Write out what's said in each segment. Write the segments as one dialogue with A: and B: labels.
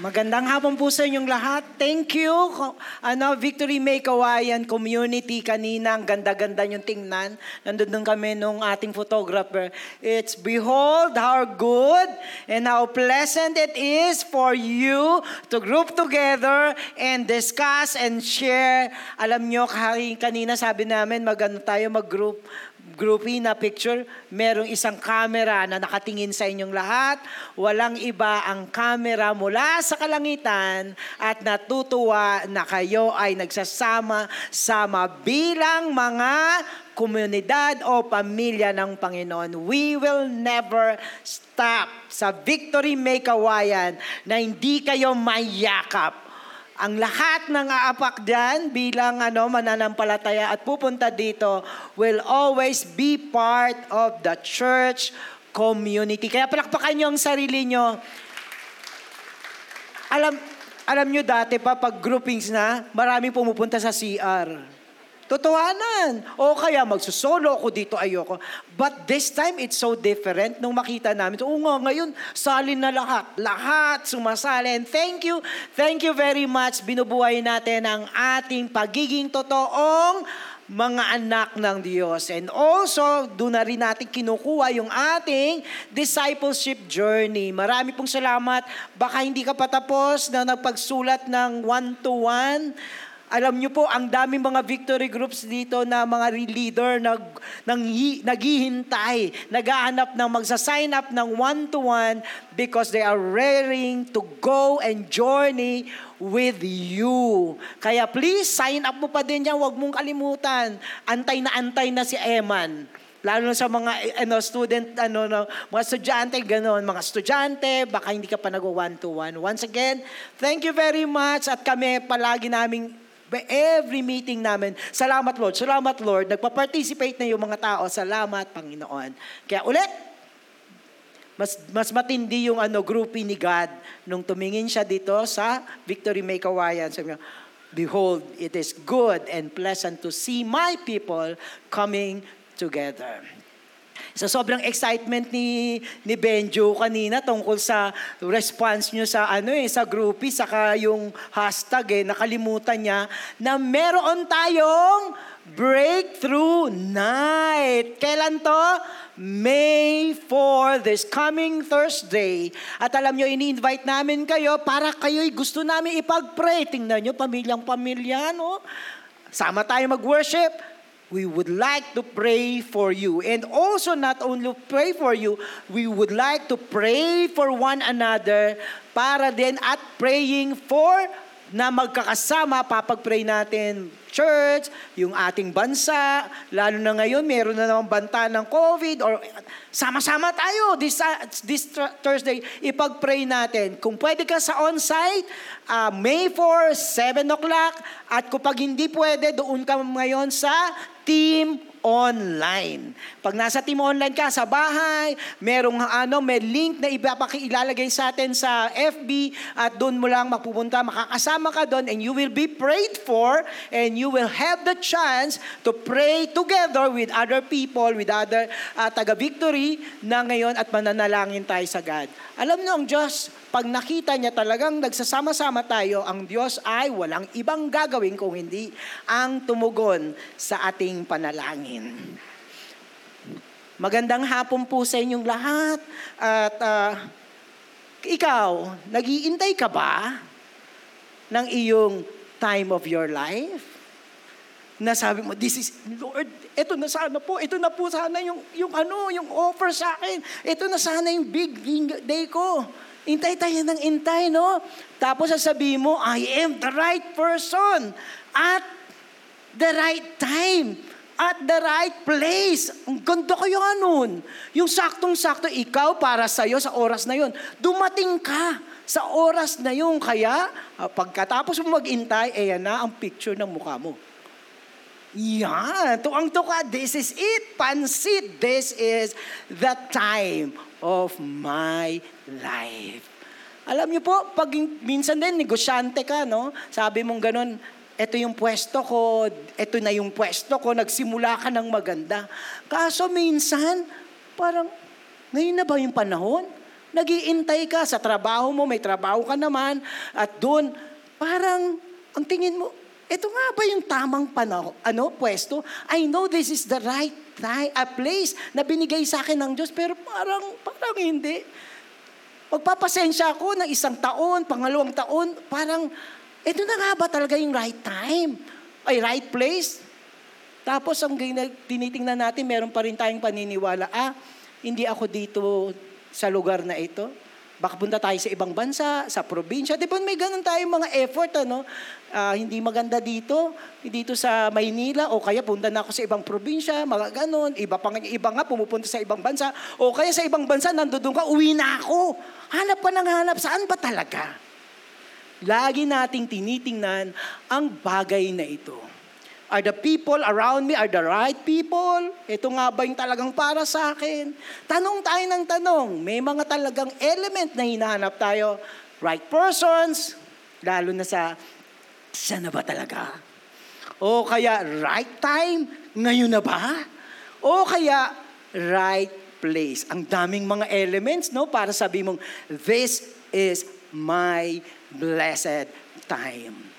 A: Magandang hapon po sa inyong lahat. Thank you. Ano, Victory May Kawayan Community kanina. Ang ganda-ganda yung tingnan. Nandun kami nung ating photographer. It's behold how good and how pleasant it is for you to group together and discuss and share. Alam nyo, kanina sabi namin magano tayo mag-group groupie na picture, merong isang camera na nakatingin sa inyong lahat. Walang iba ang camera mula sa kalangitan at natutuwa na kayo ay nagsasama-sama bilang mga komunidad o pamilya ng Panginoon. We will never stop sa Victory May Kawayan na hindi kayo mayakap ang lahat ng aapak dyan bilang ano, mananampalataya at pupunta dito will always be part of the church community. Kaya palakpakan nyo ang sarili nyo. Alam, alam nyo dati pa pag groupings na, maraming pumupunta sa CR. Totohanan. O kaya magsusolo ako dito, ayoko. But this time, it's so different. Nung makita namin, oo nga, ngayon, salin na lahat. Lahat sumasali. And thank you, thank you very much. Binubuhay natin ang ating pagiging totoong mga anak ng Diyos. And also, doon na rin natin kinukuha yung ating discipleship journey. Marami pong salamat. Baka hindi ka patapos na nagpagsulat ng one-to-one. Alam niyo po, ang daming mga victory groups dito na mga leader nag, nang, naghihintay, nagaanap ng magsa-sign up ng one-to-one because they are raring to go and journey with you. Kaya please, sign up mo pa din yan. Huwag mong kalimutan. Antay na antay na si Eman. Lalo sa mga ano, student, ano, no, mga estudyante, gano'n, mga estudyante, baka hindi ka pa nag one to one. Once again, thank you very much at kami palagi naming every meeting namin, salamat Lord, salamat Lord, nagpa-participate na yung mga tao, salamat Panginoon. Kaya ulit, mas mas matindi yung ano groupie ni God nung tumingin siya dito sa Victory May Kawayan. Sabi niya, Behold, it is good and pleasant to see my people coming together. Sa sobrang excitement ni ni Benjo kanina tungkol sa response niyo sa ano eh sa groupie saka yung hashtag eh nakalimutan niya na meron tayong breakthrough night. Kailan to? May 4, this coming Thursday. At alam nyo, ini-invite namin kayo para kayo'y gusto namin ipag-pray. Tingnan nyo, pamilyang-pamilya, no? Sama tayo mag-worship we would like to pray for you. And also not only pray for you, we would like to pray for one another para din at praying for na magkakasama, papag-pray natin church, yung ating bansa, lalo na ngayon, meron na naman banta ng COVID, or sama-sama tayo this, uh, this Thursday, ipag-pray natin. Kung pwede ka sa on-site, uh, May 4, 7 o'clock, at kung pag hindi pwede, doon ka ngayon sa team online. Pag nasa team online ka sa bahay, merong ano, may link na ilalagay sa atin sa FB at doon mo lang mapupunta, makakasama ka doon and you will be prayed for and you will have the chance to pray together with other people, with other uh, taga-victory na ngayon at mananalangin tayo sa God. Alam niyo ang Diyos, pag nakita niya talagang nagsasama-sama tayo, ang Diyos ay walang ibang gagawin kung hindi ang tumugon sa ating panalangin. Magandang hapon po sa inyong lahat. At uh, ikaw, nagiintay ka ba ng iyong time of your life? Na sabi mo, this is, Lord, ito na sana po, ito na po sana yung, yung ano, yung offer sa akin. Ito na sana yung big day ko. Intay tayo ng intay, no? Tapos sasabihin mo, I am the right person at the right time at the right place. Ang ganda kaya nun. Yung saktong-sakto, ikaw para sa'yo sa oras na yon. Dumating ka sa oras na yun. Kaya, ah, pagkatapos mo mag-intay, eh yan na ang picture ng mukha mo. Yan, tuwang-tuka, this is it, pansit, this is the time of my life. Alam niyo po, pag minsan din negosyante ka, no? Sabi mong ganun, ito yung pwesto ko, ito na yung pwesto ko, nagsimula ka ng maganda. Kaso minsan, parang, ngayon na ba yung panahon? Nagiintay ka sa trabaho mo, may trabaho ka naman, at doon, parang, ang tingin mo, ito nga ba yung tamang panahon, ano, pwesto? I know this is the right time, a place na binigay sa akin ng Diyos, pero parang, parang hindi. Magpapasensya ako ng isang taon, pangalawang taon, parang, ito na nga ba talaga yung right time? Ay, right place? Tapos ang tinitingnan natin, meron pa rin tayong paniniwala, ah, hindi ako dito sa lugar na ito. Baka punta tayo sa ibang bansa, sa probinsya. Di ba may ganun tayong mga effort, ano? Uh, hindi maganda dito, dito sa Maynila, o kaya punta na ako sa ibang probinsya, mga ganun. Iba, pang, iba nga pumupunta sa ibang bansa. O kaya sa ibang bansa, nandoon ka, uwi na ako. Hanap pa ng hanap, saan ba talaga? Lagi nating tinitingnan ang bagay na ito Are the people around me, are the right people? Ito nga ba yung talagang para sa akin? Tanong tayo ng tanong. May mga talagang element na hinahanap tayo. Right persons, lalo na sa, siya na ba talaga? O kaya, right time, ngayon na ba? O kaya, right place. Ang daming mga elements, no? Para sabi mong, this is my blessed time.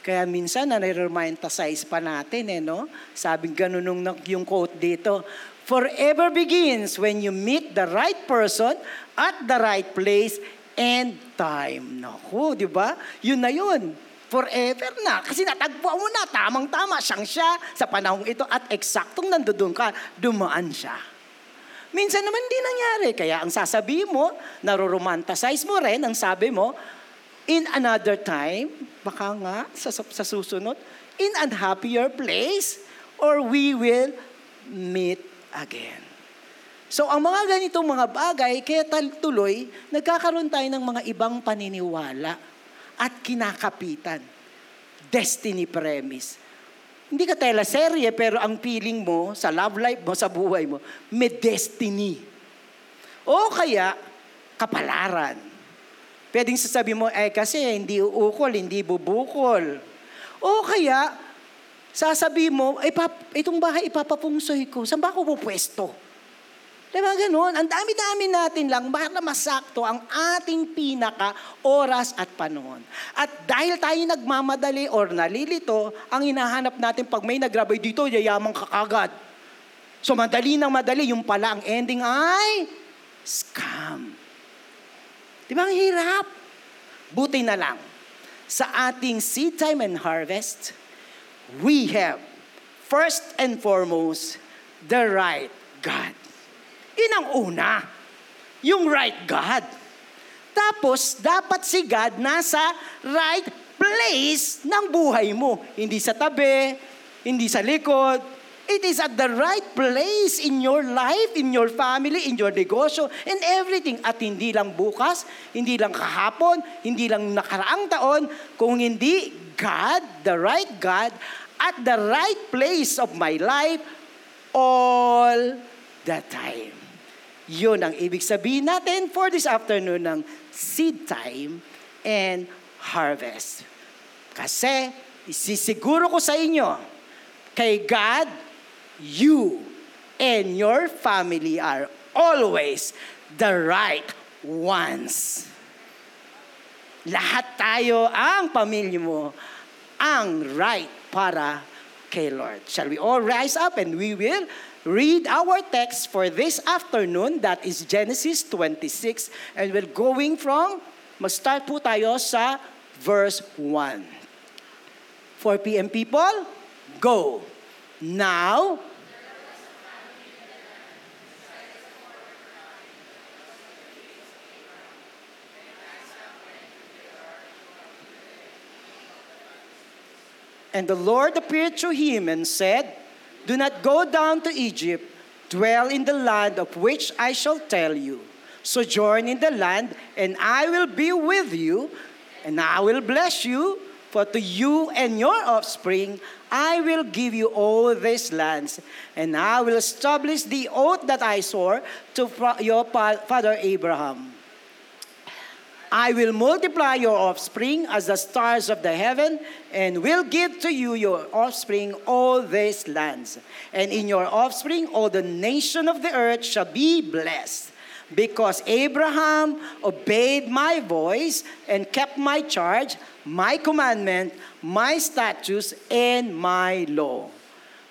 A: Kaya minsan na nare-romanticize pa natin eh, no? Sabing ganun nung yung quote dito, Forever begins when you meet the right person at the right place and time. Naku, di ba? Yun na yun. Forever na. Kasi natagpuan mo na, tamang-tama, siyang siya sa panahong ito at eksaktong nandoon ka, dumaan siya. Minsan naman di nangyari. Kaya ang sasabihin mo, naroromanticize mo rin, ang sabi mo, in another time, baka nga sa, sa susunod, in a happier place, or we will meet again. So ang mga ganitong mga bagay, kaya tuloy, nagkakaroon tayo ng mga ibang paniniwala at kinakapitan. Destiny premise. Hindi ka teleserye, pero ang feeling mo sa love life mo, sa buhay mo, may destiny. O kaya, kapalaran. Pwedeng sasabi mo, eh kasi hindi uukol, hindi bubukol. O kaya, sasabi mo, eh, itong bahay ipapapungsoy ko. Saan ba ako pupwesto? Diba ganun? Ang dami-dami natin lang para masakto ang ating pinaka oras at panahon. At dahil tayo nagmamadali or nalilito, ang hinahanap natin pag may nagrabay dito, yayamang kakagad. So madali nang madali, yung pala ang ending ay scam. Di ba ang hirap? Buti na lang. Sa ating seed time and harvest, we have first and foremost the right God. Yun ang una. Yung right God. Tapos, dapat si God nasa right place ng buhay mo. Hindi sa tabi, hindi sa likod, It is at the right place in your life, in your family, in your negosyo, in everything. At hindi lang bukas, hindi lang kahapon, hindi lang nakaraang taon, kung hindi God, the right God, at the right place of my life all the time. Yun ang ibig sabihin natin for this afternoon ng seed time and harvest. Kasi, isisiguro ko sa inyo, kay God, you and your family are always the right ones. Lahat tayo, ang pamilya mo, ang right para kay Lord. Shall we all rise up and we will read our text for this afternoon, that is Genesis 26, and we're going from, mag-start po tayo sa verse 1. 4 p.m. people, go. Now, And the Lord appeared to him and said, Do not go down to Egypt, dwell in the land of which I shall tell you. Sojourn in the land, and I will be with you, and I will bless you. For to you and your offspring I will give you all these lands, and I will establish the oath that I swore to your father Abraham. I will multiply your offspring as the stars of the heaven, and will give to you your offspring all these lands. And in your offspring all the nation of the earth shall be blessed. because Abraham obeyed my voice and kept my charge, my commandment, my statutes, and my law.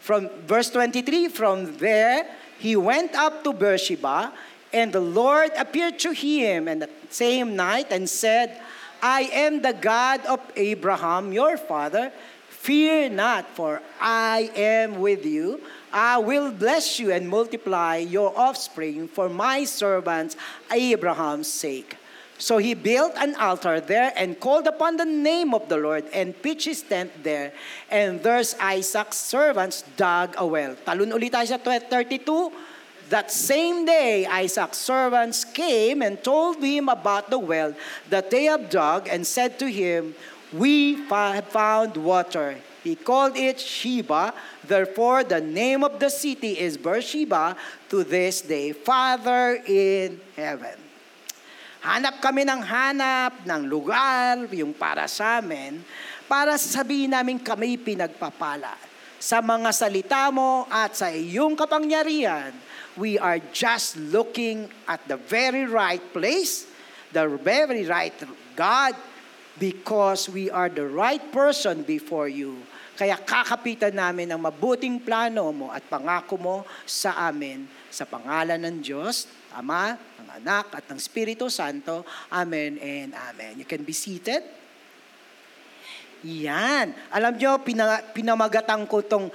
A: From verse 23, from there he went up to Beersheba, and the Lord appeared to him and same night and said, I am the God of Abraham, your father. Fear not, for I am with you. I will bless you and multiply your offspring for my servant Abraham's sake. So he built an altar there and called upon the name of the Lord and pitched his tent there. And there's Isaac's servants dug a well. Talon ulit tayo sa 32. That same day, Isaac's servants came and told him about the well that they have dug and said to him, We have found water. He called it Sheba. Therefore, the name of the city is Beersheba to this day, Father in heaven. Hanap kami ng hanap ng lugar, yung para sa amin, para sabihin namin kami pinagpapala. Sa mga salita mo at sa iyong kapangyarihan, we are just looking at the very right place, the very right God, because we are the right person before you. Kaya kakapitan namin ang mabuting plano mo at pangako mo sa amin sa pangalan ng Diyos, Ama, ng Anak at ng Espiritu Santo. Amen and Amen. You can be seated. Yan. Alam nyo, pinamagatan ko tong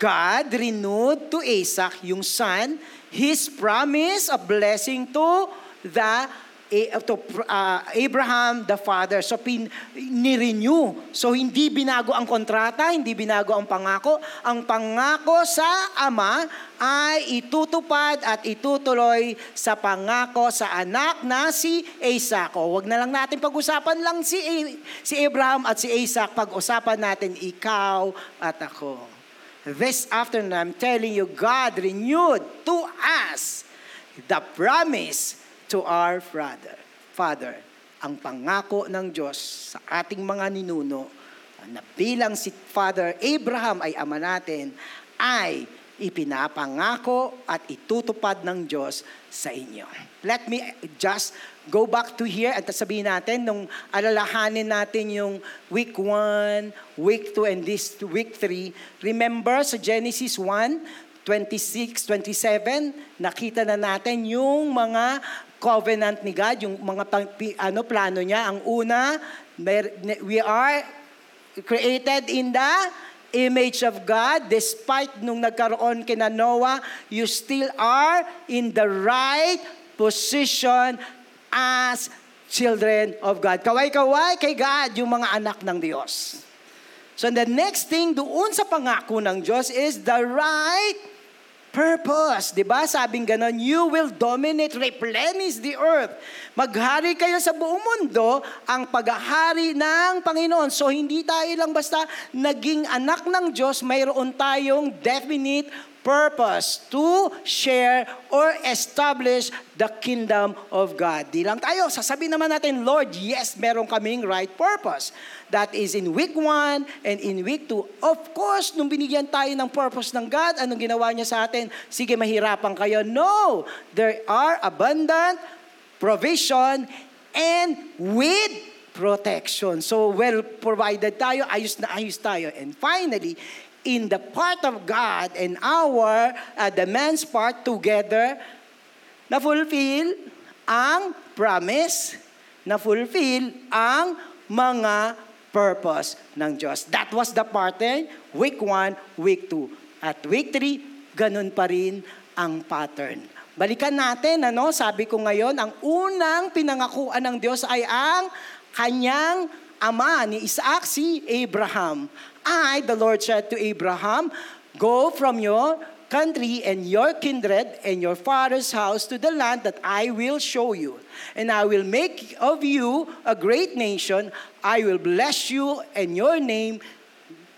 A: God renewed to Isaac, yung son, his promise of blessing to the to uh, Abraham the father. So pin, ni-renew. So hindi binago ang kontrata, hindi binago ang pangako. Ang pangako sa ama ay itutupad at itutuloy sa pangako sa anak na si Isaac. O wag na lang natin pag-usapan lang si si Abraham at si Isaac, pag-usapan natin ikaw at ako. This afternoon, I'm telling you, God renewed to us the promise to our father. Father, ang pangako ng Diyos sa ating mga ninuno na bilang si Father Abraham ay ama natin, ay ipinapangako at itutupad ng Diyos sa inyo. Let me just go back to here at sabihin natin, nung alalahanin natin yung week 1, week 2, and this week 3, remember sa Genesis 1, 26, 27, nakita na natin yung mga covenant ni God, yung mga ano plano niya. Ang una, we are created in the image of God. Despite nung nagkaroon kina Noah, you still are in the right position as children of God. Kaway-kaway kay God yung mga anak ng Diyos. So the next thing doon sa pangako ng Diyos is the right purpose. ba diba? Sabing ganon, you will dominate, replenish the earth. Maghari kayo sa buong mundo, ang paghahari ng Panginoon. So hindi tayo lang basta naging anak ng Diyos, mayroon tayong definite purpose to share or establish the kingdom of God. Di lang tayo, sasabihin naman natin, Lord, yes, meron kaming right purpose. That is in week 1 and in week 2. Of course, nung binigyan tayo ng purpose ng God, anong ginawa niya sa atin? Sige, mahirapan kayo. No! There are abundant provision and with protection. So, well provided tayo, ayos na ayos tayo. And finally, in the part of God and our, uh, the man's part together, na fulfill ang promise, na fulfill ang mga purpose ng Diyos. That was the pattern, week 1, week 2. At week 3, ganun pa rin ang pattern. Balikan natin, ano, sabi ko ngayon, ang unang pinangakuan ng Diyos ay ang kanyang ama ni Isaac, si Abraham. I, the Lord said to Abraham, Go from your country and your kindred and your father's house to the land that I will show you. And I will make of you a great nation. I will bless you and your name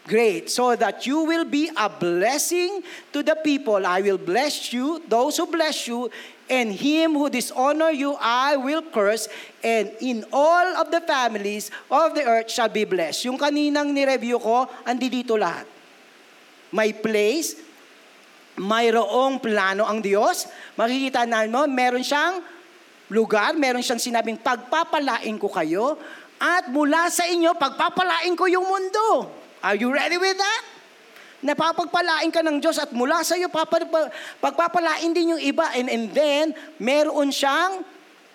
A: great, so that you will be a blessing to the people. I will bless you, those who bless you, and him who dishonor you I will curse, and in all of the families of the earth shall be blessed. Yung kaninang ni-review ko, andi dito lahat. May place, mayroong plano ang Diyos. Makikita namin mo, meron siyang lugar, meron siyang sinabing, pagpapalain ko kayo, at mula sa inyo, pagpapalain ko yung mundo. Are you ready with that? Napapagpalain ka ng Diyos at mula sa iyo, pagpapalain din yung iba. And, and then, meron siyang,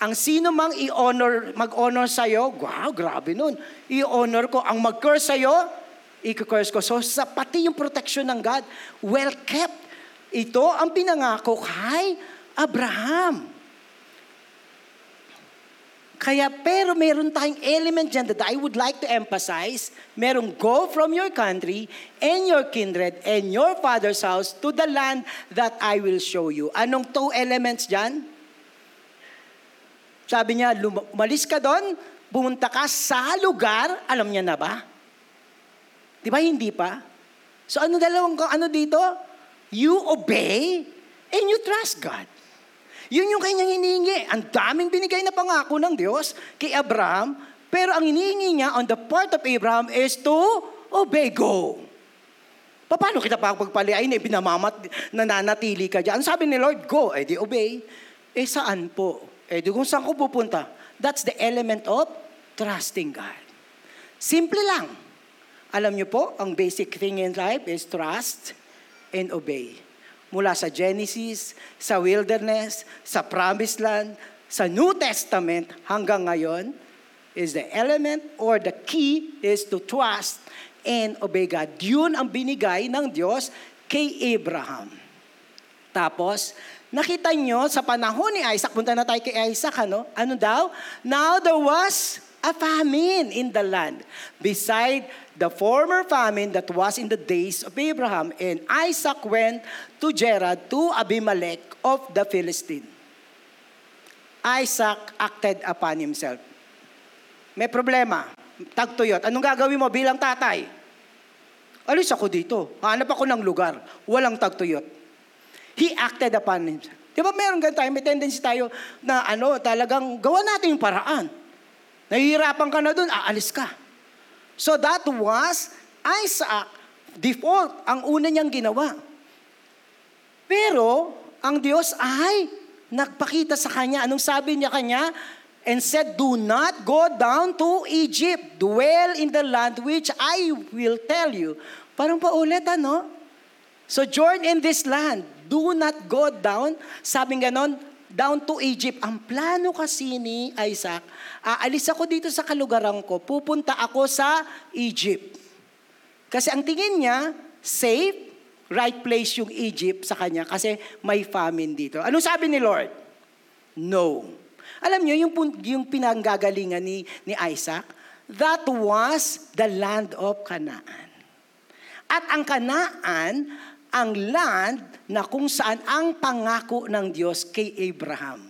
A: ang sino mang i-honor, mag-honor sa iyo, wow, grabe nun. I-honor ko. Ang mag-curse sa iyo, i-curse ko. So, sa pati yung protection ng God, well kept. Ito ang pinangako kay Abraham. Kaya pero meron tayong element dyan that I would like to emphasize. Merong go from your country and your kindred and your father's house to the land that I will show you. Anong two elements dyan? Sabi niya, umalis ka doon, pumunta ka sa lugar, alam niya na ba? Di ba hindi pa? So ano dalawang ano dito? You obey and you trust God. Yun yung kanyang hinihingi. Ang daming binigay na pangako ng Diyos kay Abraham, pero ang hinihingi niya on the part of Abraham is to obey, go. Paano kita pagpaliain eh, binamamat, nananatili ka dyan? Sabi ni Lord, go, eh di obey. Eh saan po? Eh di kung saan ko pupunta? That's the element of trusting God. Simple lang. Alam niyo po, ang basic thing in life is trust and obey mula sa Genesis, sa wilderness, sa promised land, sa New Testament hanggang ngayon is the element or the key is to trust and obey God. Yun ang binigay ng Diyos kay Abraham. Tapos, nakita nyo sa panahon ni Isaac, punta na tayo kay Isaac, ano? Ano daw? Now there was a famine in the land, beside the former famine that was in the days of Abraham. And Isaac went to Gerar to Abimelech of the Philistine. Isaac acted upon himself. May problema. Tagtuyot. Anong gagawin mo bilang tatay? Alis ako dito. Hanap ako ng lugar. Walang tagtuyot. He acted upon himself. Di ba meron ganun tayo? May tendency tayo na ano, talagang gawa natin yung paraan. Nahihirapan ka na dun, aalis ka. So that was Isaac, default, ang una niyang ginawa. Pero, ang Diyos ay nagpakita sa kanya. Anong sabi niya kanya? And said, Do not go down to Egypt. Dwell in the land which I will tell you. Parang paulit, ano? So join in this land. Do not go down. Sabi ganon, down to Egypt. Ang plano kasi ni Isaac, aalis ako dito sa kalugaran ko, pupunta ako sa Egypt. Kasi ang tingin niya, safe, right place yung Egypt sa kanya kasi may famine dito. Ano sabi ni Lord? No. Alam niyo, yung, yung pinanggagalingan ni, ni Isaac, that was the land of Canaan. At ang Canaan ang land na kung saan ang pangako ng Diyos kay Abraham.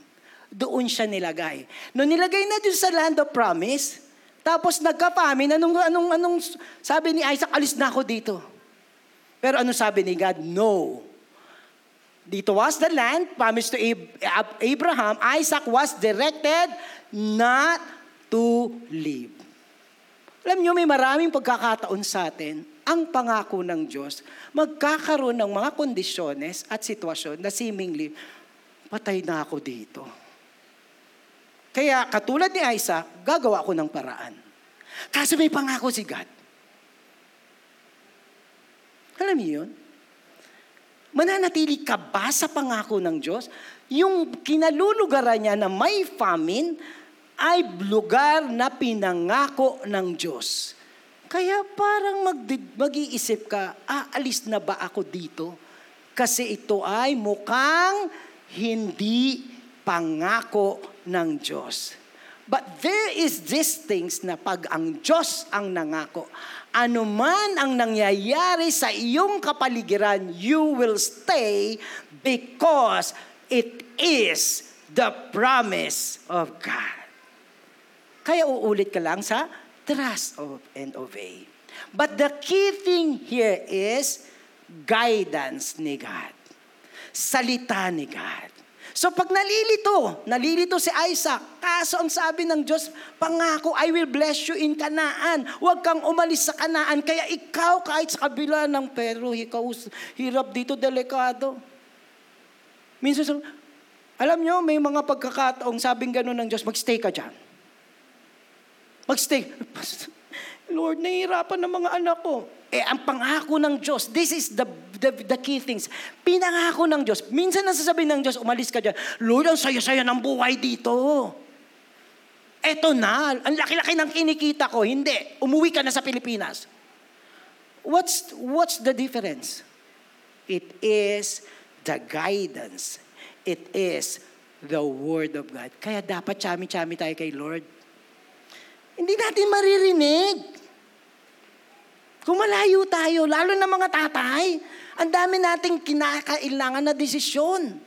A: Doon siya nilagay. Noong nilagay na dun sa land of promise, tapos nagka-famine, anong, anong, anong, sabi ni Isaac, alis na ako dito. Pero ano sabi ni God? No. Dito was the land promised to Abraham. Isaac was directed not to leave. Alam niyo, may maraming pagkakataon sa atin ang pangako ng Diyos, magkakaroon ng mga kondisyones at sitwasyon na seemingly, patay na ako dito. Kaya katulad ni Isaac, gagawa ako ng paraan. Kasi may pangako si God. Alam niyo yun? Mananatili ka ba sa pangako ng Diyos? Yung kinalulugaran niya na may famine ay lugar na pinangako ng Diyos. Kaya parang mag- mag-iisip ka, aalis na ba ako dito? Kasi ito ay mukhang hindi pangako ng Diyos. But there is these things na pag ang Diyos ang nangako, anuman ang nangyayari sa iyong kapaligiran, you will stay because it is the promise of God. Kaya uulit ka lang sa trust and obey. But the key thing here is guidance ni God. Salita ni God. So pag nalilito, nalilito si Isaac, kaso ang sabi ng Diyos, pangako, I will bless you in Kanaan. Huwag kang umalis sa Kanaan. Kaya ikaw, kahit sa kabila ng pero, ikaw, hirap dito, delikado. Minsan Alam nyo, may mga pagkakataong sabing gano'n ng Diyos, magstay ka dyan. Magstay. Lord, nahihirapan ng mga anak ko. Eh, ang pangako ng Diyos, this is the, the, the key things. Pinangako ng Diyos. Minsan nasasabihin ng Diyos, umalis ka dyan. Lord, ang saya-saya ng buhay dito. Eto na, ang laki-laki ng kinikita ko. Hindi, umuwi ka na sa Pilipinas. What's, what's the difference? It is the guidance. It is the Word of God. Kaya dapat chami-chami tayo kay Lord. Hindi natin maririnig. Kung malayo tayo, lalo na mga tatay, ang dami nating kinakailangan na desisyon.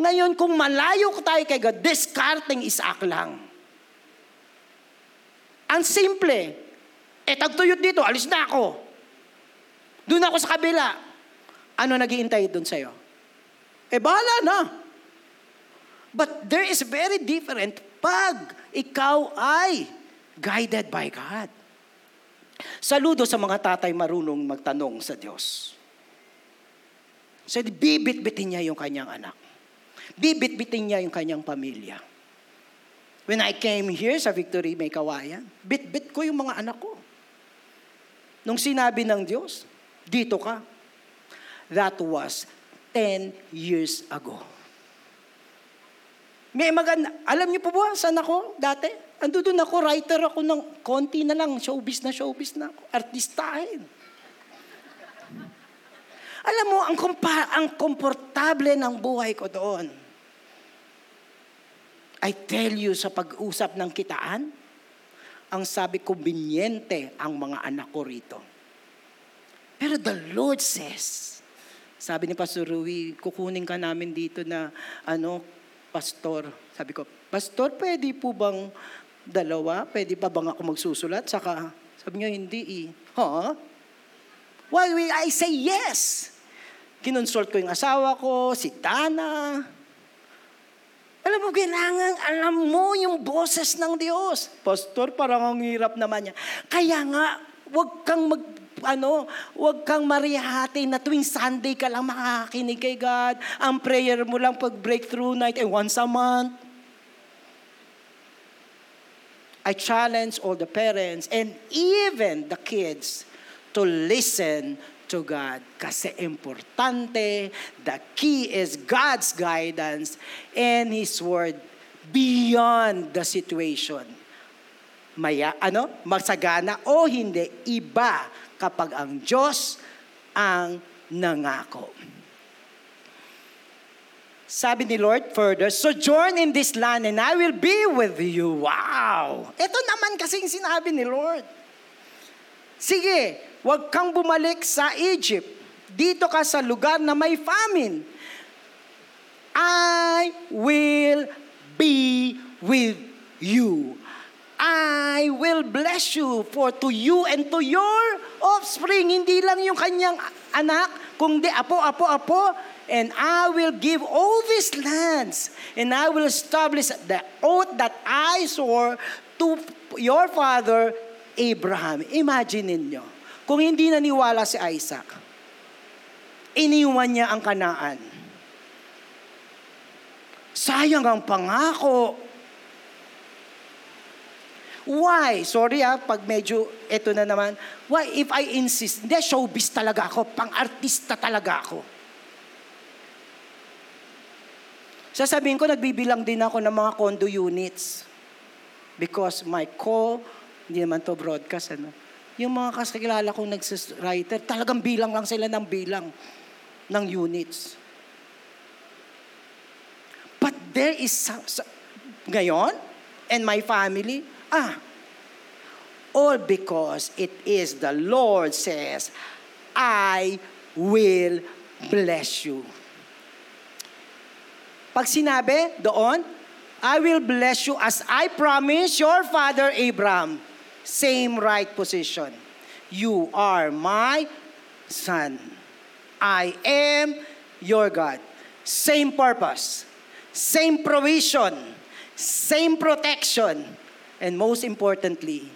A: Ngayon, kung malayo tayo kay God, discarding is lang. Ang simple, eh dito, alis na ako. Doon ako sa kabila. Ano naghihintay doon sa'yo? Eh bahala na. But there is very different pag ikaw ay guided by God. Saludo sa mga tatay marunong magtanong sa Diyos. So, bibit-bitin niya yung kanyang anak. Bibit-bitin niya yung kanyang pamilya. When I came here sa Victory May Kawayan, bit-bit ko yung mga anak ko. Nung sinabi ng Diyos, dito ka. That was 10 years ago. May maganda, alam niyo po ba saan ako dati? Ando doon ako, writer ako ng konti na lang, showbiz na showbiz na ako, artistahin. Alam mo, ang, kompa- ang komportable ng buhay ko doon. I tell you, sa pag-usap ng kitaan, ang sabi ko, binyente ang mga anak ko rito. Pero the Lord says, sabi ni Pastor Rui, kukunin ka namin dito na, ano, pastor. Sabi ko, Pastor, pwede po bang Dalawa, pwede pa bang ako magsusulat? Saka, sabi niya, hindi eh. Huh? Why will I say yes? Kinonsult ko yung asawa ko, si Tana. Alam mo, kailangan alam mo yung boses ng Diyos. Pastor, parang ang hirap naman niya. Kaya nga, wag kang mag ano, wag kang marihati na tuwing Sunday ka lang makakinig kay God. Ang prayer mo lang pag breakthrough night ay once a month. I challenge all the parents and even the kids to listen to God. Kasi importante, the key is God's guidance and His Word beyond the situation. Maya, ano, magsagana o hindi, iba kapag ang Diyos ang nangako. Sabi ni Lord further, sojourn in this land and I will be with you. Wow! Ito naman kasing sinabi ni Lord. Sige, huwag kang bumalik sa Egypt. Dito ka sa lugar na may famine. I will be with you. I will bless you for to you and to your offspring. Hindi lang yung kanyang anak, kundi apo, apo, apo, and I will give all these lands, and I will establish the oath that I swore to your father Abraham. Imagine ninyo, kung hindi naniwala si Isaac, iniwan niya ang kanaan. Sayang ang pangako. Why? Sorry ah, pag medyo ito na naman. Why if I insist? Hindi, showbiz talaga ako. Pang-artista talaga ako. Sasabihin ko, nagbibilang din ako ng mga condo units. Because my co, hindi naman to broadcast, ano? Yung mga kasikilala kong nag-writer, talagang bilang lang sila ng bilang ng units. But there is, ngayon, and my family, ah, all because it is the Lord says, I will bless you. Pag sinabi doon, I will bless you as I promised your father Abraham. Same right position. You are my son. I am your God. Same purpose. Same provision. Same protection. And most importantly,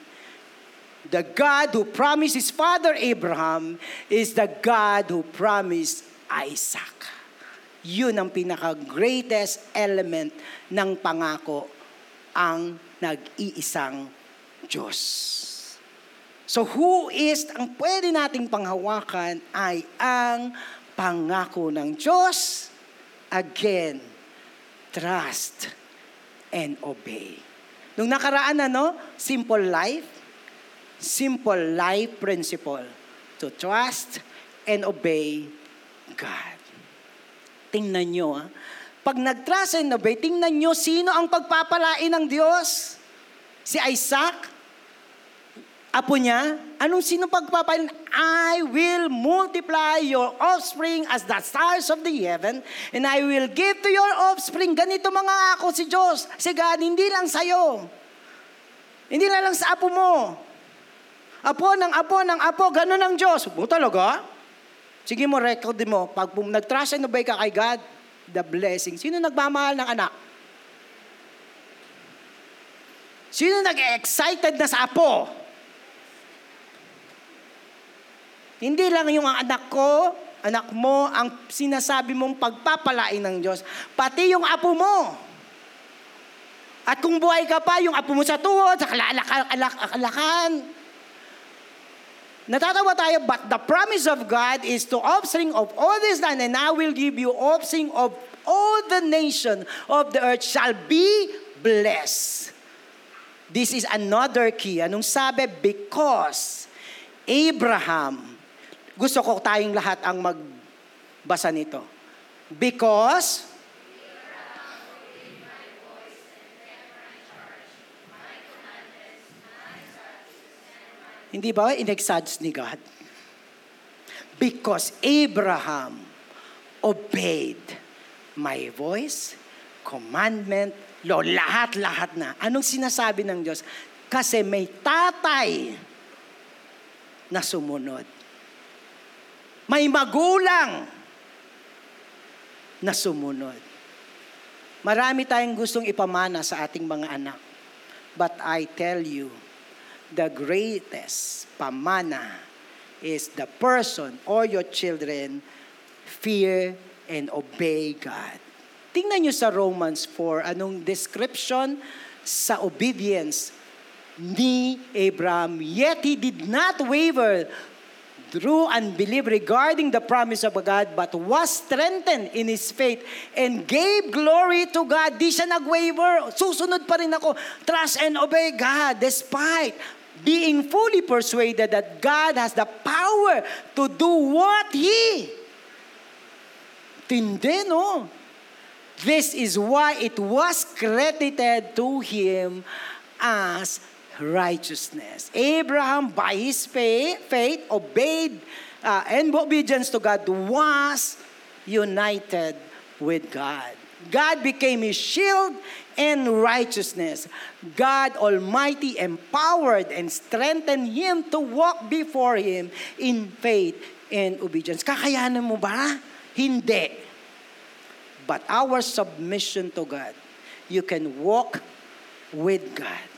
A: the God who promised his father Abraham is the God who promised Isaac. Yun ang pinaka-greatest element ng pangako, ang nag-iisang Diyos. So who is, ang pwede nating panghawakan ay ang pangako ng Diyos. Again, trust and obey. Nung nakaraan ano, simple life, simple life principle to trust and obey God. Tingnan nyo, ah. pag nag-trust and obey, tingnan nyo sino ang pagpapalain ng Diyos. Si Isaac, apo niya, anong sino pagpapain? I will multiply your offspring as the stars of the heaven, and I will give to your offspring. Ganito mga ako si Diyos, si God, hindi lang sa'yo. Hindi na lang sa apo mo. Apo ng apo ng apo, ganun ang Diyos. Mo talaga? Sige mo, record mo. Pag nag-trust and obey ka kay God, the blessing. Sino nagmamahal ng anak? Sino nag-excited na sa apo? Hindi lang yung anak ko, anak mo, ang sinasabi mong pagpapalain ng Diyos. Pati yung apo mo. At kung buhay ka pa, yung apo mo sa tuhod, sa kalalakan. Natatawa tayo, but the promise of God is to offspring of all this land, and I will give you offspring of all the nation of the earth shall be blessed. This is another key. Anong sabi? Because Abraham gusto ko tayong lahat ang magbasa nito. Because Hindi ba inexage ni God? Because Abraham obeyed my voice, commandment, law, lahat-lahat na. Anong sinasabi ng Diyos? Kasi may tatay na sumunod. May magulang na sumunod. Marami tayong gustong ipamana sa ating mga anak. But I tell you, the greatest pamana is the person or your children fear and obey God. Tingnan nyo sa Romans 4, anong description sa obedience ni Abraham. Yet he did not waver through unbelief regarding the promise of God, but was strengthened in his faith and gave glory to God. Di siya nag-waver. Susunod pa rin ako. Trust and obey God despite being fully persuaded that God has the power to do what He. Tindi, no? This is why it was credited to Him as righteousness. Abraham, by his faith, faith obeyed uh, and obedience to God, was united with God. God became his shield and righteousness. God Almighty empowered and strengthened him to walk before him in faith and obedience. Kakayanan mo ba? Hindi. But our submission to God, you can walk with God.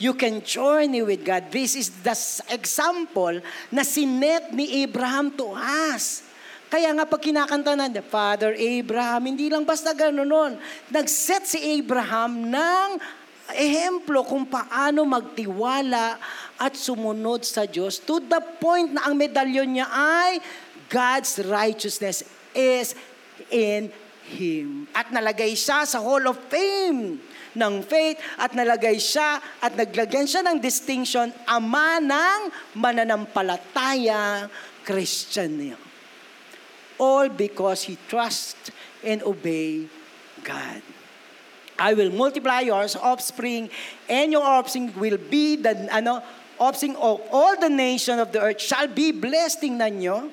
A: You can journey with God. This is the example na sinet ni Abraham to us. Kaya nga pag kinakanta na, Father Abraham, hindi lang basta gano'n nun. Nag-set si Abraham ng ehemplo kung paano magtiwala at sumunod sa Diyos to the point na ang medalyon niya ay God's righteousness is in Him. At nalagay siya sa Hall of Fame ng faith at nalagay siya at naglagyan siya ng distinction, ama ng mananampalataya Christian niya. All because he trust and obey God. I will multiply your offspring and your offspring will be the ano, offspring of all the nation of the earth shall be blessed. Tingnan nyo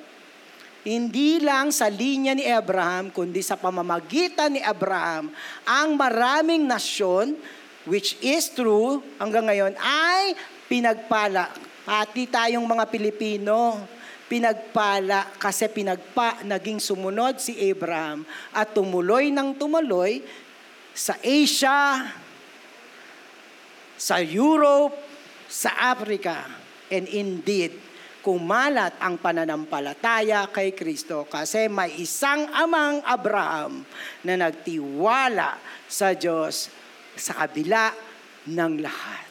A: hindi lang sa linya ni Abraham, kundi sa pamamagitan ni Abraham, ang maraming nasyon, which is true hanggang ngayon, ay pinagpala. Pati tayong mga Pilipino, pinagpala kasi pinagpa, naging sumunod si Abraham at tumuloy ng tumuloy sa Asia, sa Europe, sa Africa, and indeed, kumalat ang pananampalataya kay Kristo kasi may isang amang Abraham na nagtiwala sa Diyos sa kabila ng lahat.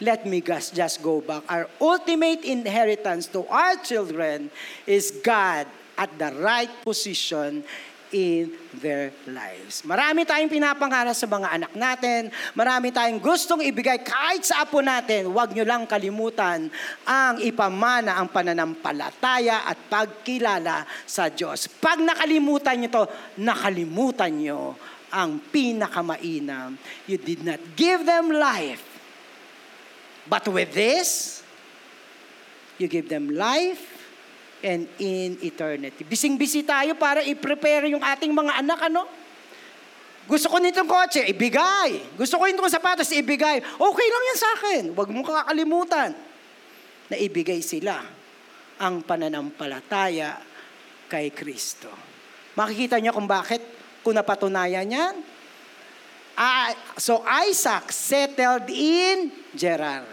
A: Let me just, just go back. Our ultimate inheritance to our children is God at the right position in their lives. Marami tayong pinapangarap sa mga anak natin. Marami tayong gustong ibigay kahit sa apo natin. Huwag nyo lang kalimutan ang ipamana ang pananampalataya at pagkilala sa Diyos. Pag nakalimutan nyo to, nakalimutan nyo ang pinakamainam. You did not give them life. But with this, you give them life and in eternity. Bising-bisi tayo para i-prepare yung ating mga anak, ano? Gusto ko nitong kotse, ibigay. Gusto ko nitong sapatos, ibigay. Okay lang yan sa akin. Huwag mong kakalimutan na ibigay sila ang pananampalataya kay Kristo. Makikita niyo kung bakit, kung napatunayan yan. Ah, so Isaac settled in Gerar.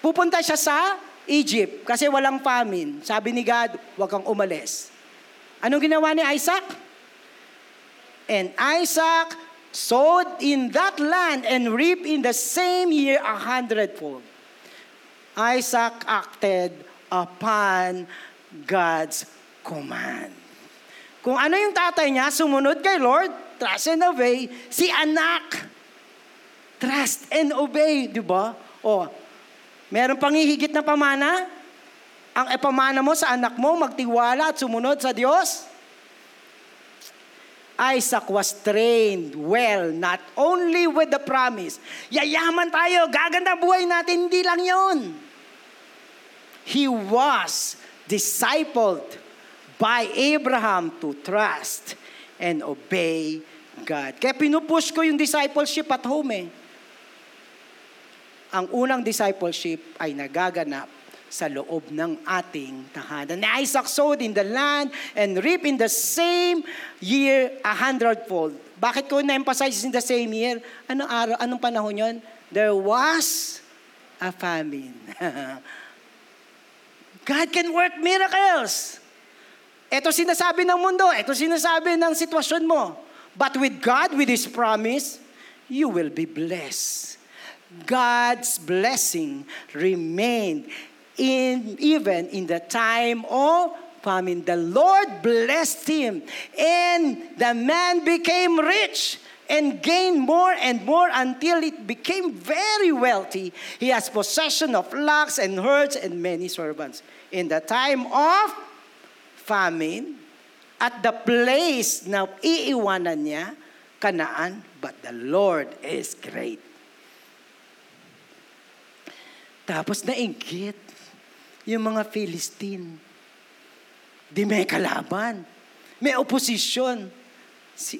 A: Pupunta siya sa Egypt kasi walang famine. Sabi ni God, huwag kang umalis. Anong ginawa ni Isaac? And Isaac sowed in that land and reaped in the same year a hundredfold. Isaac acted upon God's command. Kung ano yung tatay niya, sumunod kay Lord, trust and obey. Si anak, trust and obey, di ba? O, Meron pang hihigit na pamana? Ang ipamana mo sa anak mo, magtiwala at sumunod sa Diyos? Isaac was trained well, not only with the promise. Yayaman tayo, gaganda buhay natin, hindi lang yon. He was discipled by Abraham to trust and obey God. Kaya pinupush ko yung discipleship at home eh ang unang discipleship ay nagaganap sa loob ng ating tahanan. Na Isaac sowed in the land and reap in the same year a hundredfold. Bakit ko na-emphasize in the same year? Anong araw, anong panahon yon? There was a famine. God can work miracles. Ito sinasabi ng mundo, ito sinasabi ng sitwasyon mo. But with God, with His promise, you will be blessed. God's blessing remained in even in the time of famine. The Lord blessed him, and the man became rich and gained more and more until it became very wealthy. He has possession of flocks and herds and many servants. In the time of famine, at the place na iiwanan niya, Kanaan, but the Lord is great. Tapos nainggit yung mga Philistine. Di may kalaban. May oposisyon. Si,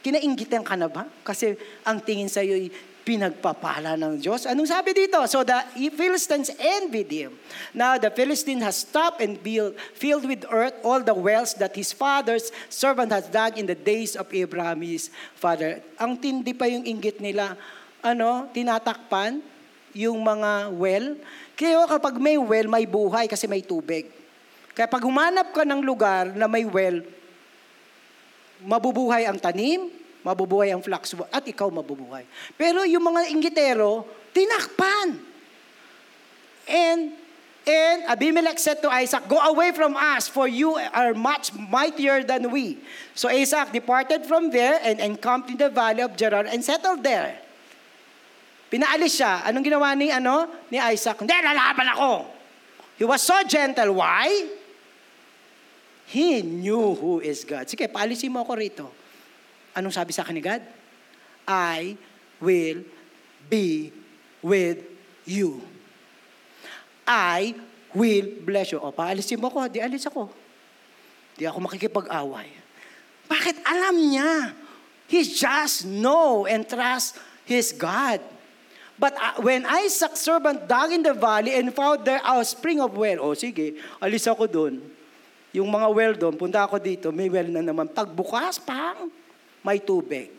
A: kinainggitan ka na ba? Kasi ang tingin sa iyo pinagpapala ng Diyos. Anong sabi dito? So the Philistines envied him. Now the Philistine has stopped and built, filled with earth all the wells that his father's servant has dug in the days of Abraham, his father. Ang tindi pa yung inggit nila. Ano? Tinatakpan yung mga well. Kaya kapag may well, may buhay kasi may tubig. Kaya pag humanap ka ng lugar na may well, mabubuhay ang tanim, mabubuhay ang flax, at ikaw mabubuhay. Pero yung mga inggitero, tinakpan. And And Abimelech said to Isaac, Go away from us, for you are much mightier than we. So Isaac departed from there and encamped in the valley of Gerar and settled there. Pinaalis siya. Anong ginawa ni, ano, ni Isaac? Hindi, lalaban ako. He was so gentle. Why? He knew who is God. Sige, paalisin mo ako rito. Anong sabi sa akin ni God? I will be with you. I will bless you. O, paalisin mo ako. Di alis ako. Di ako makikipag-away. Bakit alam niya? He just know and trust his God. But uh, when Isaac's servant dug in the valley and found there a spring of well, oh sige, alis ako doon. Yung mga well doon, punta ako dito, may well na naman. Pagbukas, pang, may tubig.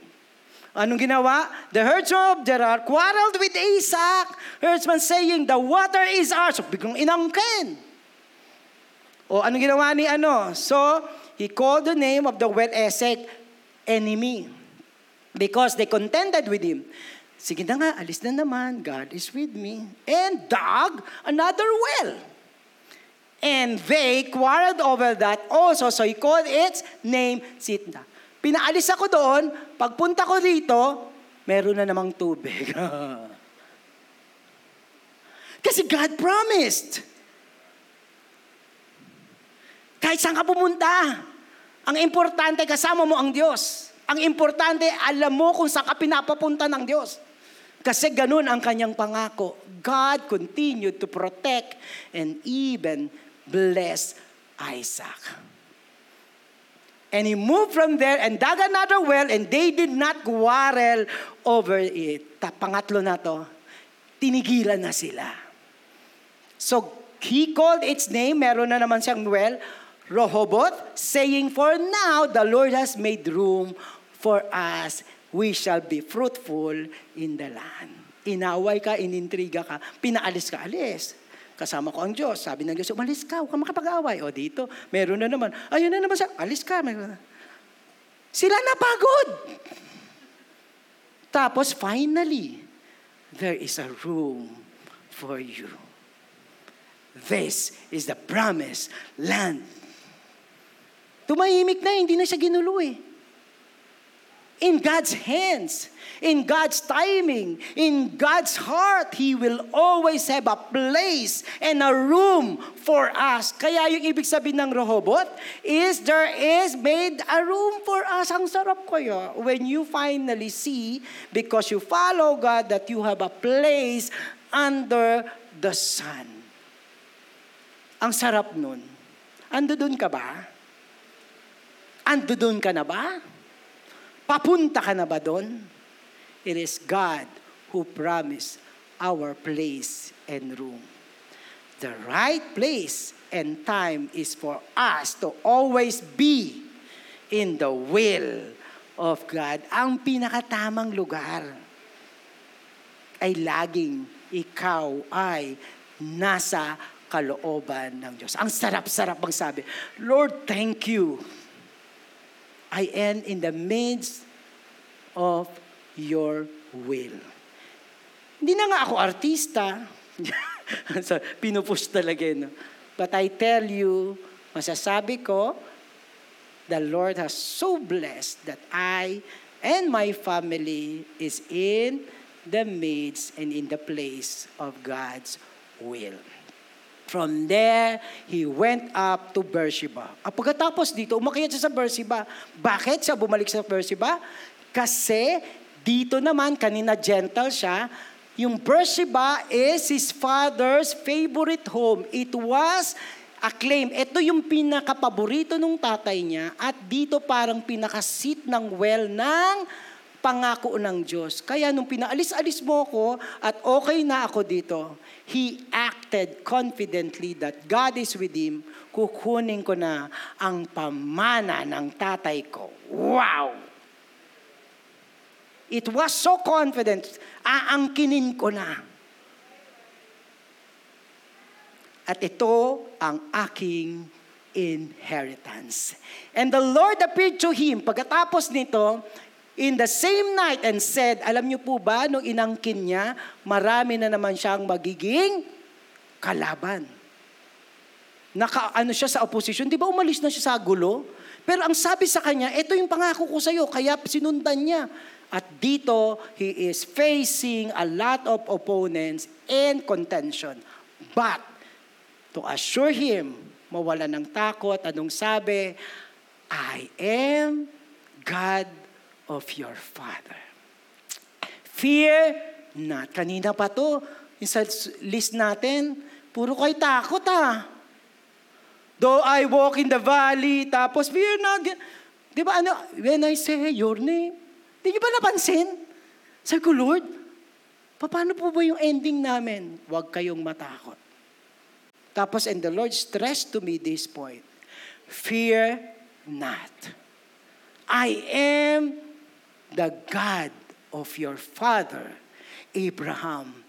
A: Anong ginawa? The herdsman of Gerar quarreled with Isaac. Herdsman saying, the water is ours. So biglang inangkin. O ano ginawa ni ano? So, he called the name of the well Esek enemy because they contended with him. Sige na nga, alis na naman. God is with me. And dug another well. And they quarreled over that also. So he called its name Sitna. Pinaalis ako doon. Pagpunta ko dito, meron na namang tubig. Kasi God promised. Kahit saan ka pumunta, ang importante kasama mo ang Diyos. Ang importante, alam mo kung saan ka pinapapunta ng Diyos. Kasi ganun ang kanyang pangako. God continued to protect and even bless Isaac. And he moved from there and dug another well and they did not quarrel over it. Pangatlo na to, tinigilan na sila. So he called its name, meron na naman siyang well, Rehoboth, saying, For now the Lord has made room for us. We shall be fruitful in the land. Inaway ka, inintriga ka, pinaalis ka, alis. Kasama ko ang Diyos. Sabi ng Diyos, umalis ka, huwag ka makapag-away. O dito, meron na naman. Ayun na naman siya, alis ka. Sila napagod. Tapos finally, there is a room for you. This is the promised land. Tumahimik na, hindi na siya ginulo eh in God's hands, in God's timing, in God's heart, He will always have a place and a room for us. Kaya yung ibig sabihin ng Rehoboth is there is made a room for us. Ang sarap kaya when you finally see, because you follow God, that you have a place under the sun. Ang sarap nun. Ando dun ka ba? Ando dun ka na ba? Papunta ka na ba doon? It is God who promised our place and room. The right place and time is for us to always be in the will of God. Ang pinakatamang lugar ay laging ikaw ay nasa kalooban ng Diyos. Ang sarap-sarap magsabi, Lord, thank you I am in the midst of your will. Hindi na nga ako artista. so, pinupush talaga yun. But I tell you, masasabi ko, the Lord has so blessed that I and my family is in the midst and in the place of God's will. From there, he went up to Beersheba. At pagkatapos dito, umakyat siya sa Beersheba. Bakit siya bumalik sa Beersheba? Kasi dito naman, kanina gentle siya, yung Beersheba is his father's favorite home. It was a claim. Ito yung pinakapaborito ng tatay niya at dito parang pinakasit ng well ng pangako ng Diyos. Kaya nung pinaalis-alis mo ko at okay na ako dito, he acted confidently that God is with him, kukunin ko na ang pamana ng tatay ko. Wow! It was so confident, aangkinin ko na. At ito ang aking inheritance. And the Lord appeared to him. Pagkatapos nito, in the same night and said, alam niyo po ba, nung inangkin niya, marami na naman siyang magiging kalaban. Naka, ano siya sa opposition, di ba umalis na siya sa gulo? Pero ang sabi sa kanya, ito yung pangako ko sa iyo, kaya sinundan niya. At dito, he is facing a lot of opponents and contention. But, to assure him, mawala ng takot, anong sabi? I am God of your Father. Fear not. Kanina pa to, sa list natin, puro kay takot ah. Though I walk in the valley, tapos fear not. Di ba ano, when I say your name, di niyo ba napansin? Sabi ko, Lord, paano po ba yung ending namin? Huwag kayong matakot. Tapos, and the Lord stressed to me this point, fear not. I am the God of your father, Abraham.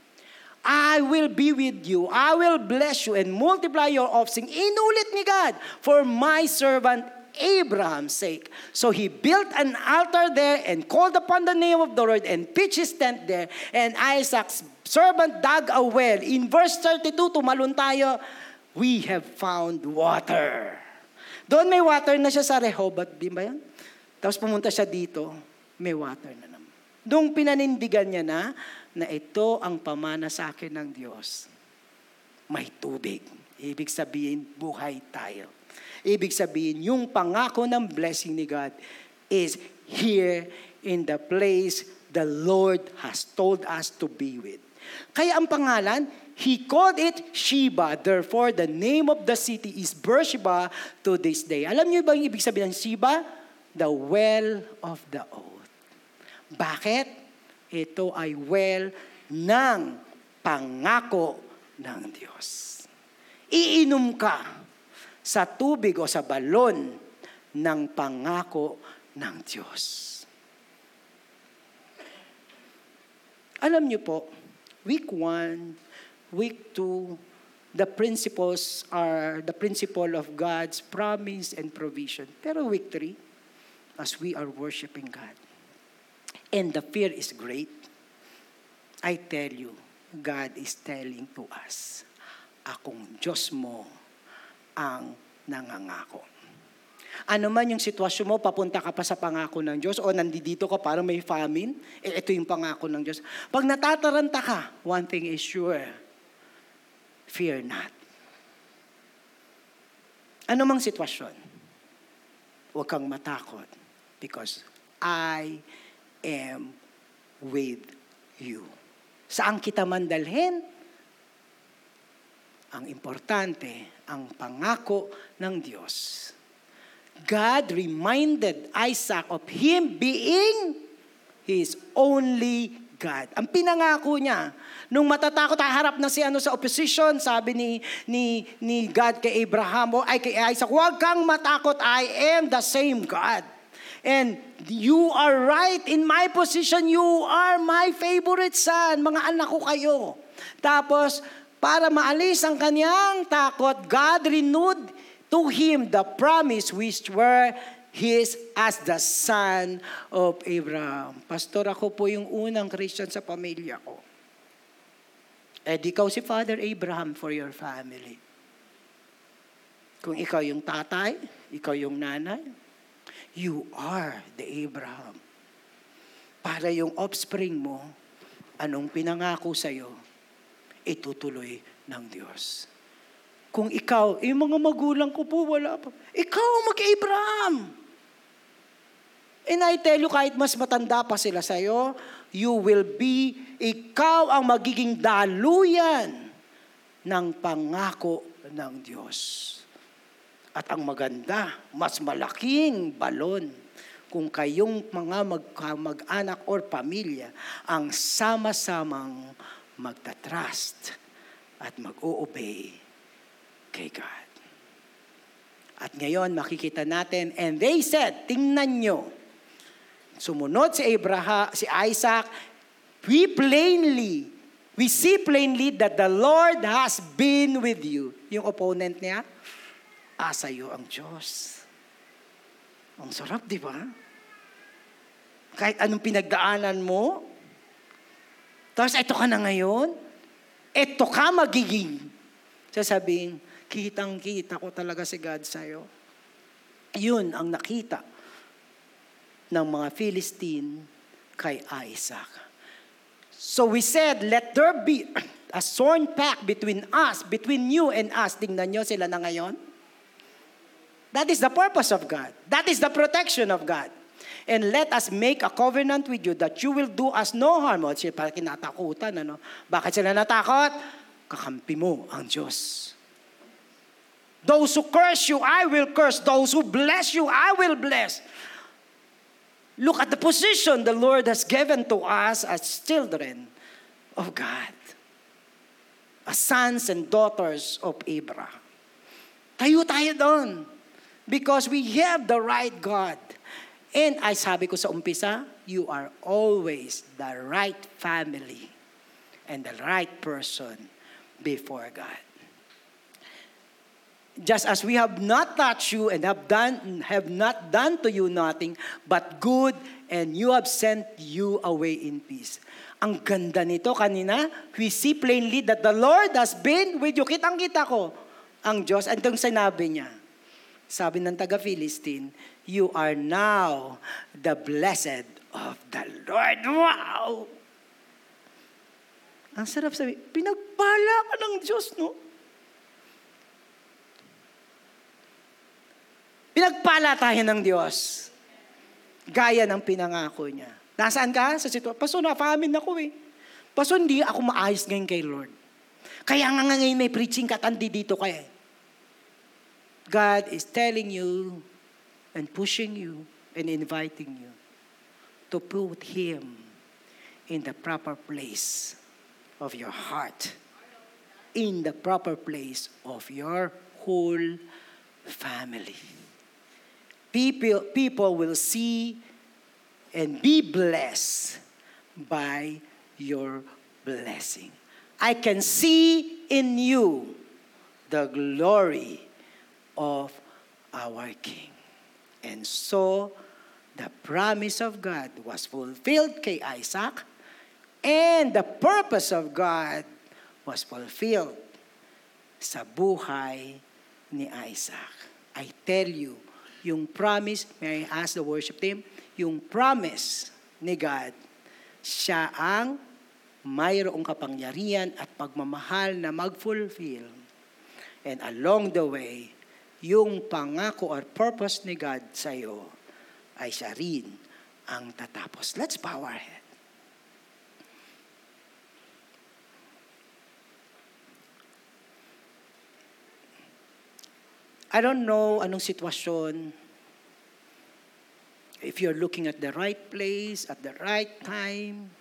A: I will be with you. I will bless you and multiply your offspring. Inulit ni God, for my servant Abraham's sake. So he built an altar there and called upon the name of the Lord and pitched his tent there. And Isaac's servant dug a well. In verse 32, tumalun tayo, we have found water. Doon may water na siya sa Rehoboth, di ba yan? Tapos pumunta siya dito, may water na naman. Doon pinanindigan niya na, na ito ang pamana sa akin ng Diyos. May tubig. Ibig sabihin, buhay tayo. Ibig sabihin, yung pangako ng blessing ni God is here in the place the Lord has told us to be with. Kaya ang pangalan, He called it Sheba. Therefore, the name of the city is Beersheba to this day. Alam niyo ba yung ibig sabihin ng Sheba? The well of the oath. Bakit? ito ay well ng pangako ng Diyos. Iinom ka sa tubig o sa balon ng pangako ng Diyos. Alam niyo po, week 1, week 2, the principles are the principle of God's promise and provision. Pero week 3, as we are worshiping God, and the fear is great, I tell you, God is telling to us, akong Diyos mo ang nangangako. Ano man yung sitwasyon mo, papunta ka pa sa pangako ng Diyos o nandito ka para may famine, eh, ito yung pangako ng Diyos. Pag natataranta ka, one thing is sure, fear not. Ano mang sitwasyon, huwag kang matakot because I am with you. Saan kita man dalhin? Ang importante, ang pangako ng Diyos. God reminded Isaac of him being his only God. Ang pinangako niya, nung matatakot, harap na si ano sa opposition, sabi ni, ni, ni God kay Abraham, o ay kay Isaac, huwag kang matakot, I am the same God. And you are right in my position. You are my favorite son. Mga anak ko kayo. Tapos, para maalis ang kanyang takot, God renewed to him the promise which were his as the son of Abraham. Pastor, ako po yung unang Christian sa pamilya ko. Eh, di ikaw si Father Abraham for your family. Kung ikaw yung tatay, ikaw yung nanay, You are the Abraham. Para yung offspring mo, anong pinangako sa'yo, itutuloy ng Diyos. Kung ikaw, eh mga magulang ko po, wala pa. Ikaw mag-Abraham. And I tell you, kahit mas matanda pa sila sa'yo, you will be, ikaw ang magiging daluyan ng pangako ng Diyos. At ang maganda, mas malaking balon kung kayong mga mag-anak or pamilya ang sama-samang magta-trust at mag-o-obey kay God. At ngayon makikita natin, and they said, tingnan nyo, sumunod si Abraham, si Isaac, we plainly, we see plainly that the Lord has been with you. Yung opponent niya, asa iyo ang Diyos. Ang sarap, di ba? Kahit anong pinagdaanan mo, tapos ito ka na ngayon, ito ka magiging. Sasabihin, kitang-kita ko talaga si God sa'yo. Yun ang nakita ng mga Philistine kay Isaac. So we said, let there be a sworn pact between us, between you and us. Tingnan nyo sila na ngayon. That is the purpose of God. That is the protection of God. And let us make a covenant with you that you will do us no harm. O, sila kinatakutan, ano? Bakit sila natakot? Kakampi mo ang Diyos. Those who curse you, I will curse. Those who bless you, I will bless. Look at the position the Lord has given to us as children of God. As sons and daughters of Abraham. Tayo tayo doon. Because we have the right God. And ay sabi ko sa umpisa, you are always the right family and the right person before God. Just as we have not touched you and have done have not done to you nothing but good and you have sent you away in peace. Ang ganda nito kanina, we see plainly that the Lord has been with you. Kitang-kita ko ang Diyos. Andong sinabi niya. Sabi ng taga-Philistine, you are now the blessed of the Lord. Wow! Ang sarap sabi, pinagpala ka ng Diyos, no? Pinagpala tayo ng Diyos. Gaya ng pinangako niya. Nasaan ka? Sa sitwasyon. Paso, na-famine ako eh. Paso, hindi ako maayos ngayon kay Lord. Kaya nga ngayon may preaching ka, tandi dito kaya. Eh. God is telling you and pushing you and inviting you to put Him in the proper place of your heart, in the proper place of your whole family people, people will see and be blessed by your blessing. I can see in you the glory of our King. And so, the promise of God was fulfilled kay Isaac, and the purpose of God was fulfilled sa buhay ni Isaac. I tell you, yung promise, may I ask the worship team, yung promise ni God, siya ang mayroong kapangyarihan at pagmamahal na mag-fulfill. And along the way, yung pangako or purpose ni God sa iyo ay siya rin ang tatapos. Let's bow our head. I don't know anong sitwasyon. If you're looking at the right place, at the right time,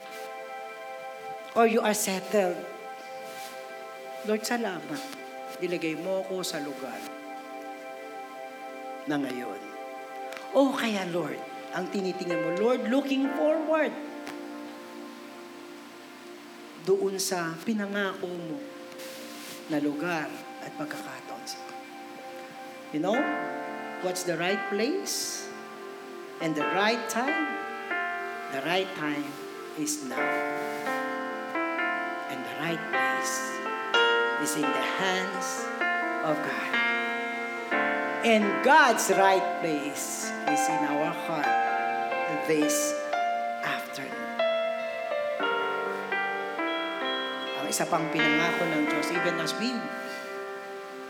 A: or you are settled. Lord, salamat. Ilagay mo ako sa lugar na ngayon. Oh, kaya Lord, ang tinitingnan mo, Lord, looking forward doon sa pinangako mo na lugar at pagkakataon. You know, what's the right place and the right time? The right time is now. And the right place is in the hands of God. And God's right place is in our heart this afternoon. Ang isa pang pinangako ng Diyos, even as we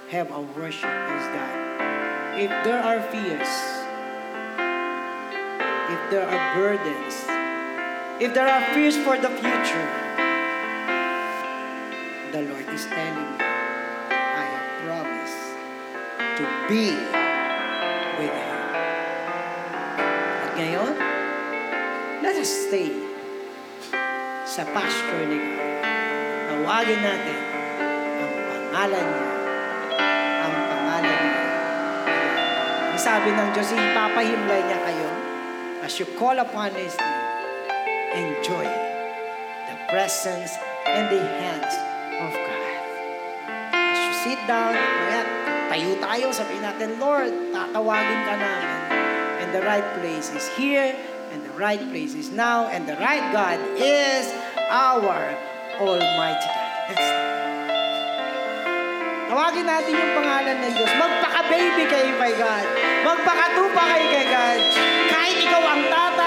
A: have our worship, is that if there are fears, if there are burdens, if there are fears for the future, the Lord is telling you, to be with you. At ngayon, let us stay sa pasture ni God. Tawagin natin ang pangalan niya sabi ng Diyos, ipapahimlay niya kayo as you call upon His name. Enjoy the presence and the hands of God. As you sit down, kaya tayo tayo, sabihin natin, Lord, tatawagin ka namin. And the right place is here, and the right place is now, and the right God is our Almighty God. Let's Tawagin natin yung pangalan ng Diyos. Magpaka-baby kayo kay God. Magpakatupa kayo kay God. Kahit ikaw ang tatay,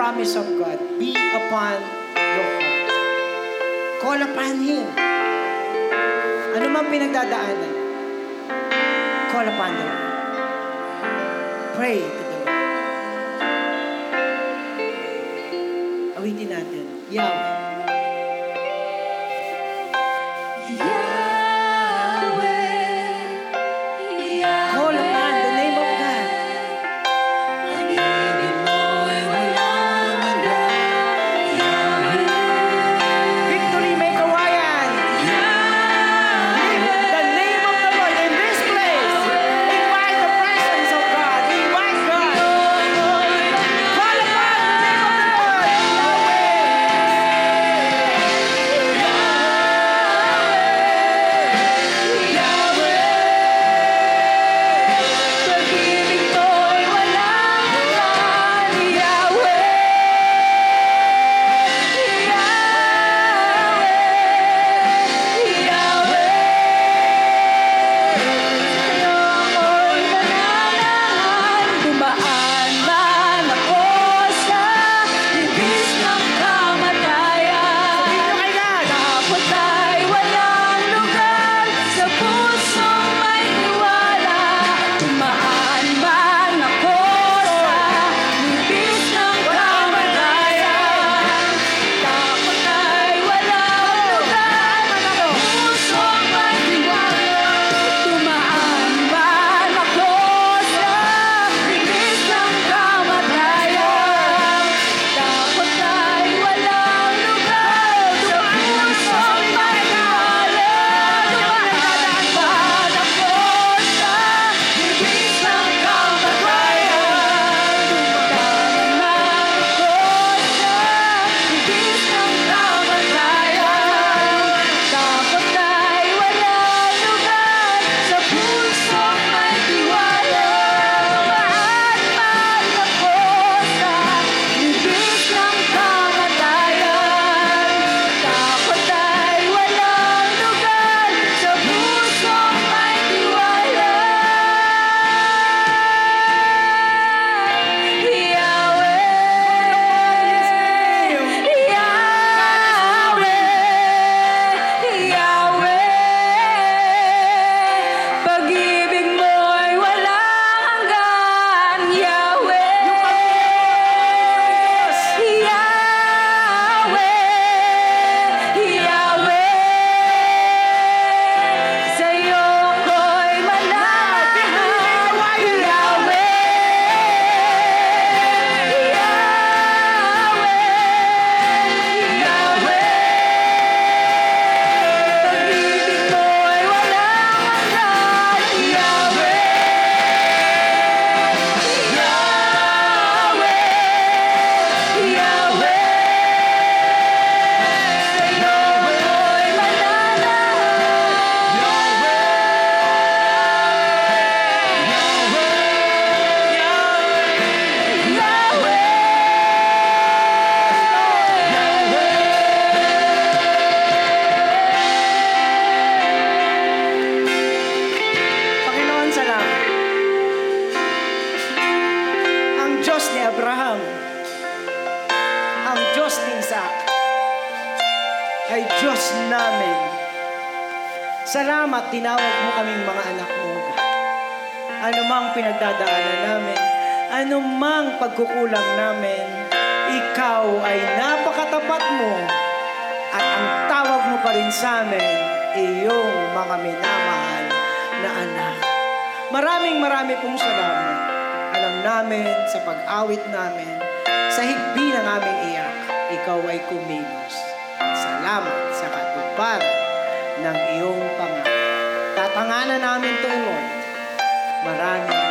B: promise of God be upon your heart. Call upon Him. Ano man pinagdadaanan, call upon the Lord. Pray to the Lord. Awitin natin. Yahweh.
A: Ay
B: Diyos namin. Salamat, tinawag mo kaming mga anak mo. Ano mang pinagdadaanan namin, ano mang pagkukulang namin, ikaw ay napakatapat mo at ang tawag mo pa rin sa amin, iyong mga minamahal na anak. Maraming marami pong salamat. Alam namin sa pag-awit namin, sa higbi ng aming iyak, ikaw ay kumilos. Salamat sa katuparan ng iyong pangako. Tatanganan namin to, Lord. Maraming,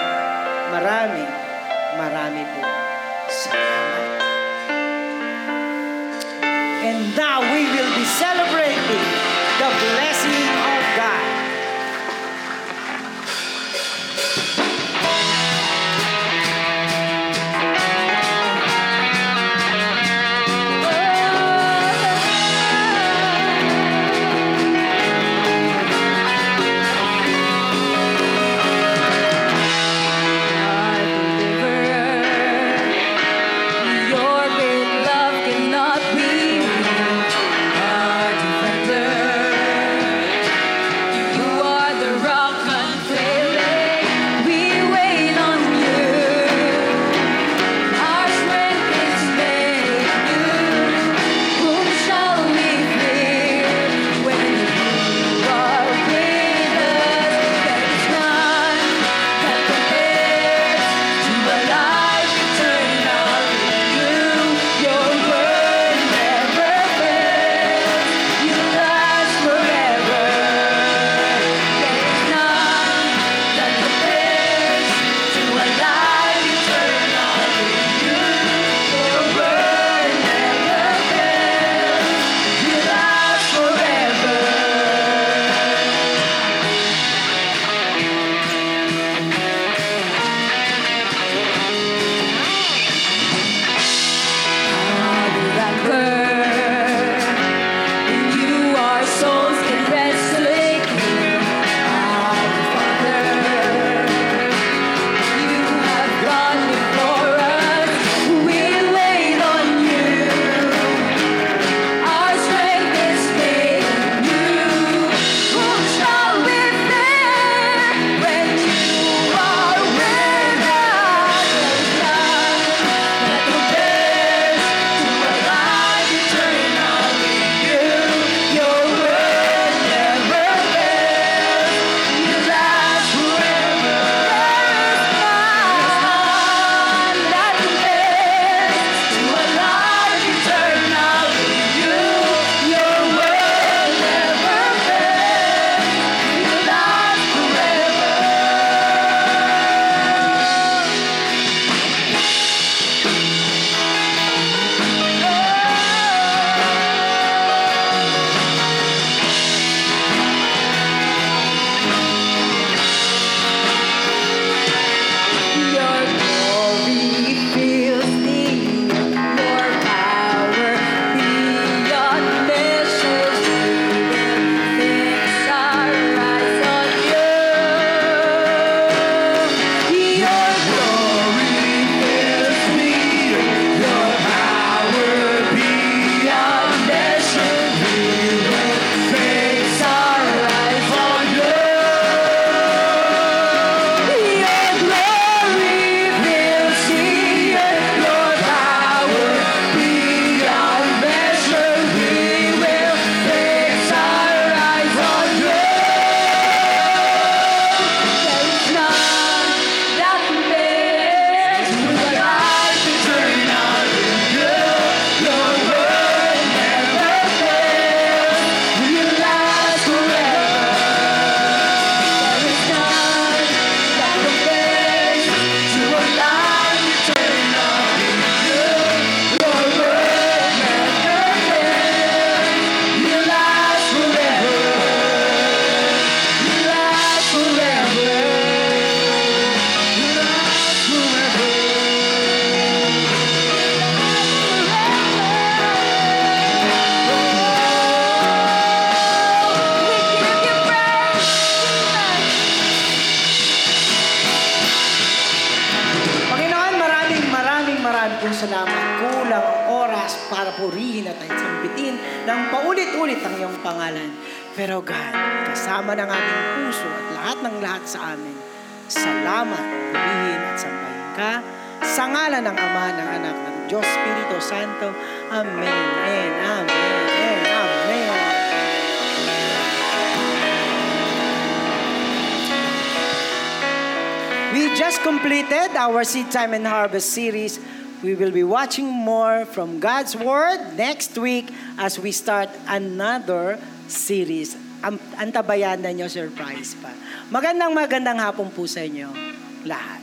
B: maraming, marami po. Salamat. And now we will be celebrating the blessing of God.
A: Our Seed Time and Harvest series. We will be watching more from God's Word next week as we start another series. Ang antabayan na nyo, surprise pa. Magandang magandang hapon po sa inyo lahat.